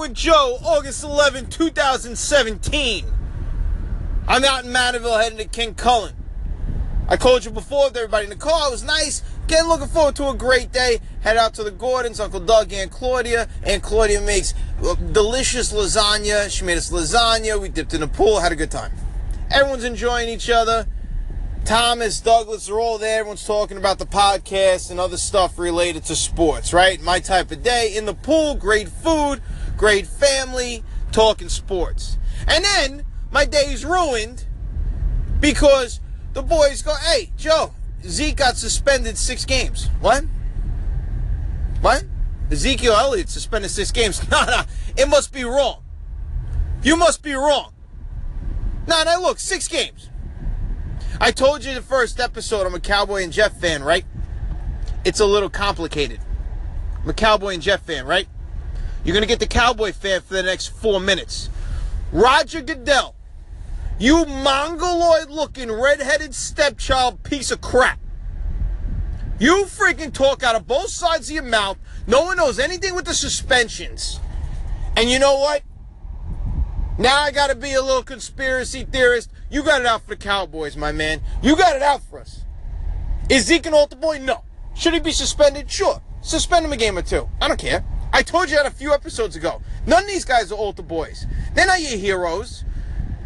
with Joe, August 11, 2017. I'm out in Mandeville heading to King Cullen. I told you before with everybody in the car, it was nice. Again, looking forward to a great day. Head out to the Gordons, Uncle Doug and Claudia. And Claudia makes uh, delicious lasagna. She made us lasagna. We dipped in the pool, had a good time. Everyone's enjoying each other. Thomas, Douglas are all there. Everyone's talking about the podcast and other stuff related to sports, right? My type of day in the pool, great food, great family, talking sports. And then my day's ruined because the boys go, hey, Joe, Zeke got suspended six games. What? What? Ezekiel Elliott suspended six games. Nah, nah, it must be wrong. You must be wrong. Nah, nah, look, six games. I told you the first episode I'm a Cowboy and Jets fan, right? It's a little complicated. I'm a Cowboy and Jets fan, right? You're going to get the Cowboy fan for the next four minutes. Roger Goodell, you mongoloid looking redheaded stepchild piece of crap. You freaking talk out of both sides of your mouth. No one knows anything with the suspensions. And you know what? Now I got to be a little conspiracy theorist. You got it out for the Cowboys, my man. You got it out for us. Is Zeke an altar boy? No. Should he be suspended? Sure. Suspend him a game or two. I don't care. I told you that a few episodes ago. None of these guys are altar boys. They're not your heroes.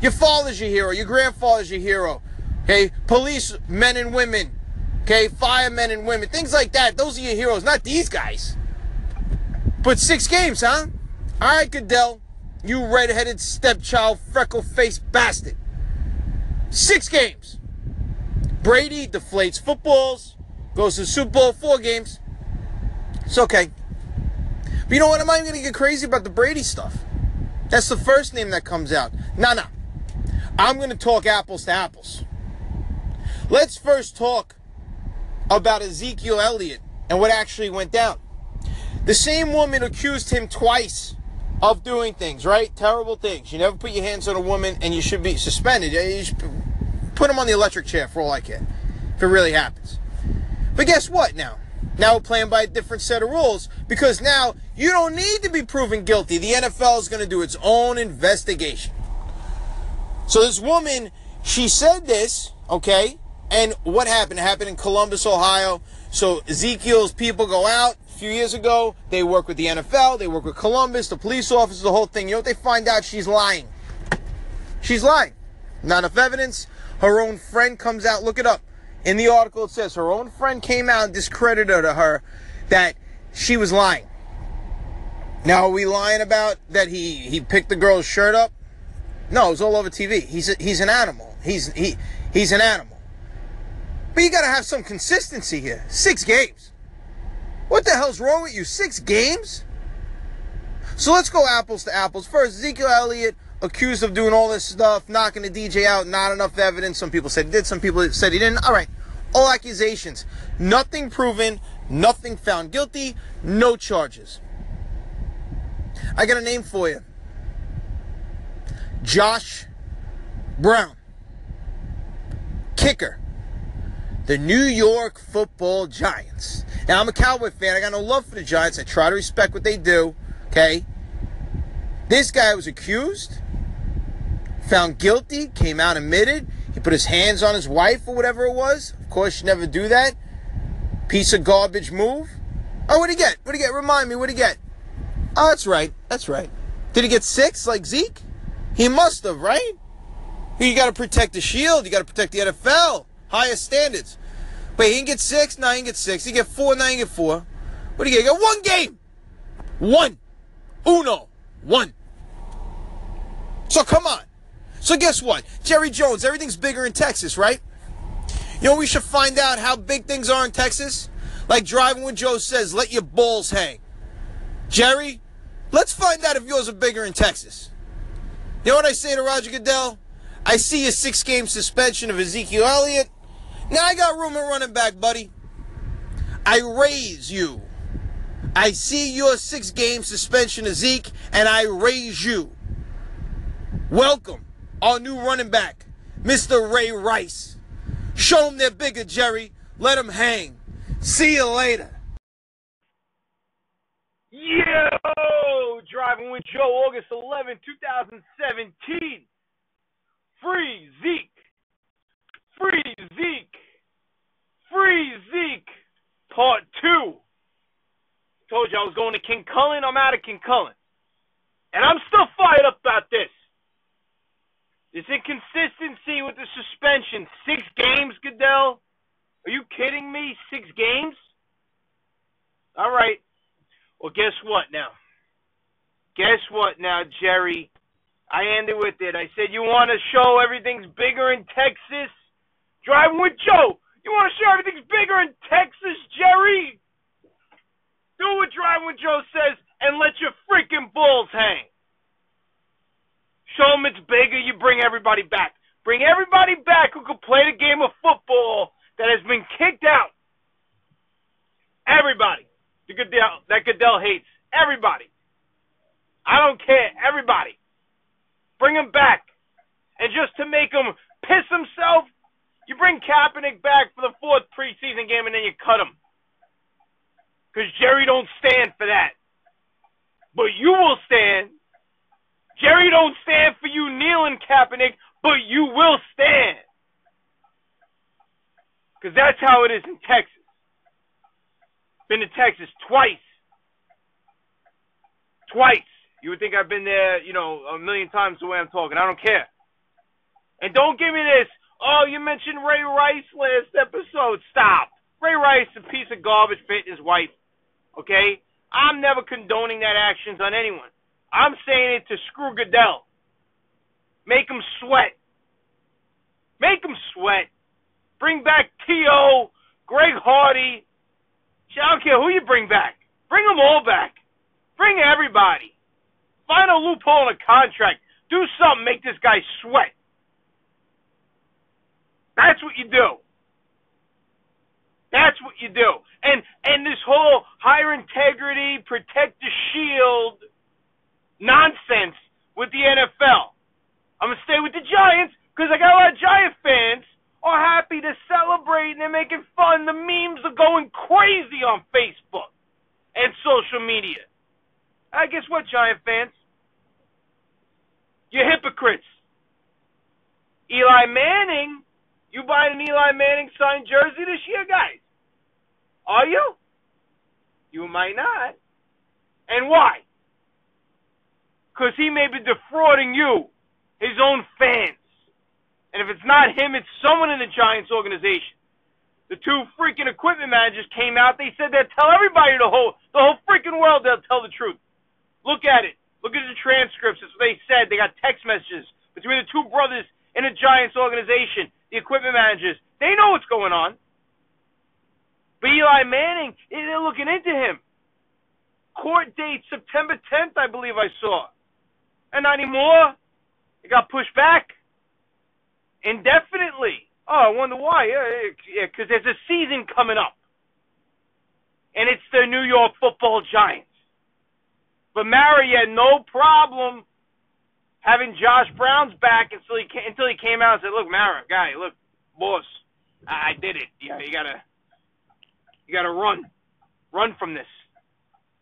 Your father's your hero. Your grandfather's your hero. Okay? Police men and women. Okay? Firemen and women. Things like that. Those are your heroes, not these guys. But six games, huh? All right, Goodell. You red-headed stepchild, freckle-faced bastard. Six games. Brady deflates footballs, goes to Super Bowl, four games. It's okay. But you know what? I'm not even going to get crazy about the Brady stuff. That's the first name that comes out. No, no. I'm going to talk apples to apples. Let's first talk about Ezekiel Elliott and what actually went down. The same woman accused him twice of doing things, right? Terrible things. You never put your hands on a woman and you should be suspended. You should put him on the electric chair for all I care, if it really happens. But guess what now? Now we're playing by a different set of rules because now you don't need to be proven guilty. The NFL is going to do its own investigation. So this woman, she said this, okay? And what happened? It happened in Columbus, Ohio. So Ezekiel's people go out, a few years ago. They work with the NFL, they work with Columbus, the police officers, the whole thing. You know what they find out? She's lying. She's lying. Not enough evidence. Her own friend comes out. Look it up. In the article, it says her own friend came out and discredited her that she was lying. Now, are we lying about that he, he picked the girl's shirt up? No, it was all over TV. He's a, he's an animal. He's he he's an animal. But you got to have some consistency here. Six games. What the hell's wrong with you? Six games? So let's go apples to apples. First, Ezekiel Elliott accused of doing all this stuff, knocking the DJ out, not enough evidence. Some people said he did, some people said he didn't. All right. All accusations. Nothing proven, nothing found guilty, no charges. I got a name for you. Josh Brown. Kicker. The New York football Giants. Now, I'm a Cowboy fan. I got no love for the Giants. I try to respect what they do. Okay? This guy was accused, found guilty, came out admitted. He put his hands on his wife or whatever it was. Of course, you never do that. Piece of garbage move. Oh, what'd he get? What'd he get? Remind me, what'd he get? Oh, that's right. That's right. Did he get six like Zeke? He must have, right? You got to protect the shield. You got to protect the NFL. Highest standards. Wait, he didn't get six? No, he didn't get six. He get four? No, he get four. What do you get? You got one game. One. Uno. One. So come on. So guess what? Jerry Jones, everything's bigger in Texas, right? You know, we should find out how big things are in Texas. Like driving with Joe says, let your balls hang. Jerry, let's find out if yours are bigger in Texas. You know what I say to Roger Goodell? I see a six game suspension of Ezekiel Elliott. Now I got room at running back, buddy. I raise you. I see your six game suspension of Zeke, and I raise you. Welcome, our new running back, Mr. Ray Rice. Show them they're bigger, Jerry. Let them hang. See you later. Yo, driving with Joe, August 11, 2017. Free Zeke. Free Zeke. Free Zeke. Part 2. Told you I was going to King Cullen. I'm out of King Cullen. And I'm still fired up about this. This inconsistency with the suspension. Six games, Goodell? Are you kidding me? Six games? All right. Well, guess what now? Guess what now, Jerry? I ended with it. I said, You want to show everything's bigger in Texas? Driving with Joe. You want to show everything's bigger in Texas, Jerry? Do what Driving with Joe says and let your freaking balls hang. Show them it's bigger, you bring everybody back. Bring everybody back who can play the game of football that has been kicked out. Everybody. The Goodell, that Goodell hates. Everybody. I don't care. Everybody. Bring him back. And just to make him piss himself, you bring Kaepernick back for the fourth preseason game and then you cut him. Because Jerry don't stand for that. But you will stand. Jerry don't stand for you kneeling Kaepernick, but you will stand. Because that's how it is in Texas. Been to Texas twice. Twice. You would think I've been there, you know, a million times the way I'm talking. I don't care. And don't give me this, oh, you mentioned Ray Rice last episode. Stop. Ray Rice, a piece of garbage, fit his wife. Okay? I'm never condoning that actions on anyone. I'm saying it to screw Goodell. Make him sweat. Make him sweat. Bring back T.O., Greg Hardy. I don't care who you bring back. Bring them all back. Bring everybody. Find a loophole in a contract. Do something. Make this guy sweat. That's what you do. That's what you do. And and this whole higher integrity, protect the shield nonsense with the NFL. I'm gonna stay with the Giants because I got a lot of Giant fans are happy to celebrate and they're making fun. The memes are going crazy on Facebook and social media. I guess what, Giant fans? You're hypocrites. Eli Manning, you buying an Eli Manning signed jersey this year, guys? Are you? You might not. And why? Because he may be defrauding you, his own fans. And if it's not him, it's someone in the Giants organization. The two freaking equipment managers came out. They said they'll tell everybody the whole the whole freaking world they'll tell the truth. Look at it. Look at the transcripts. It's what they said. They got text messages between the two brothers in the Giants organization, the equipment managers. They know what's going on. But Eli Manning, they're looking into him. Court date September 10th, I believe I saw. And not anymore. It got pushed back indefinitely. Oh, I wonder why. Yeah, because yeah, there's a season coming up. And it's the New York football Giants. But Mara had no problem having Josh Brown's back until he came, until he came out and said, "Look, Mara, guy, look, boss, I, I did it. Yeah, you gotta you gotta run, run from this."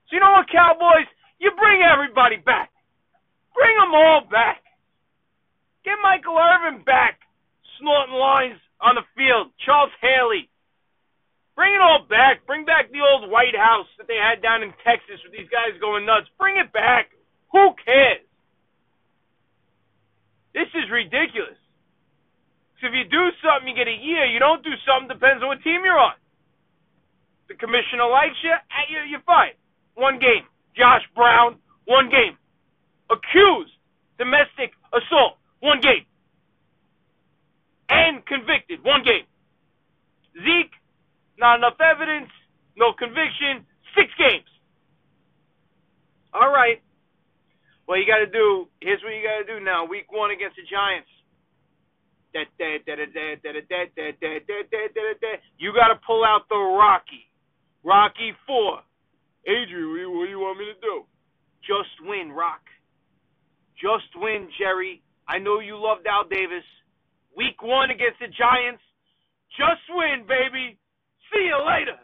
So you know what, Cowboys? You bring everybody back. Bring them all back. Get Michael Irvin back, snorting lines on the field. Charles Haley, Bring it all back. Bring back the old White House that they had down in Texas with these guys going nuts. Bring it back. Who cares? This is ridiculous. So if you do something, you get a year. You don't do something, depends on what team you're on. The commissioner likes you, eh, you're fine. One game. Josh Brown, one game. Accused domestic assault, one game. And convicted, one game. Zeke, not enough evidence, no conviction, six games. All right. Well, you got to do. Here's what you got to do now. Week one against the Giants. You got to pull out the Rocky. Rocky four. Adrian, what do you want me to do? Just win, Rock. Just win, Jerry. I know you loved Al Davis. Week one against the Giants. Just win, baby. See you later.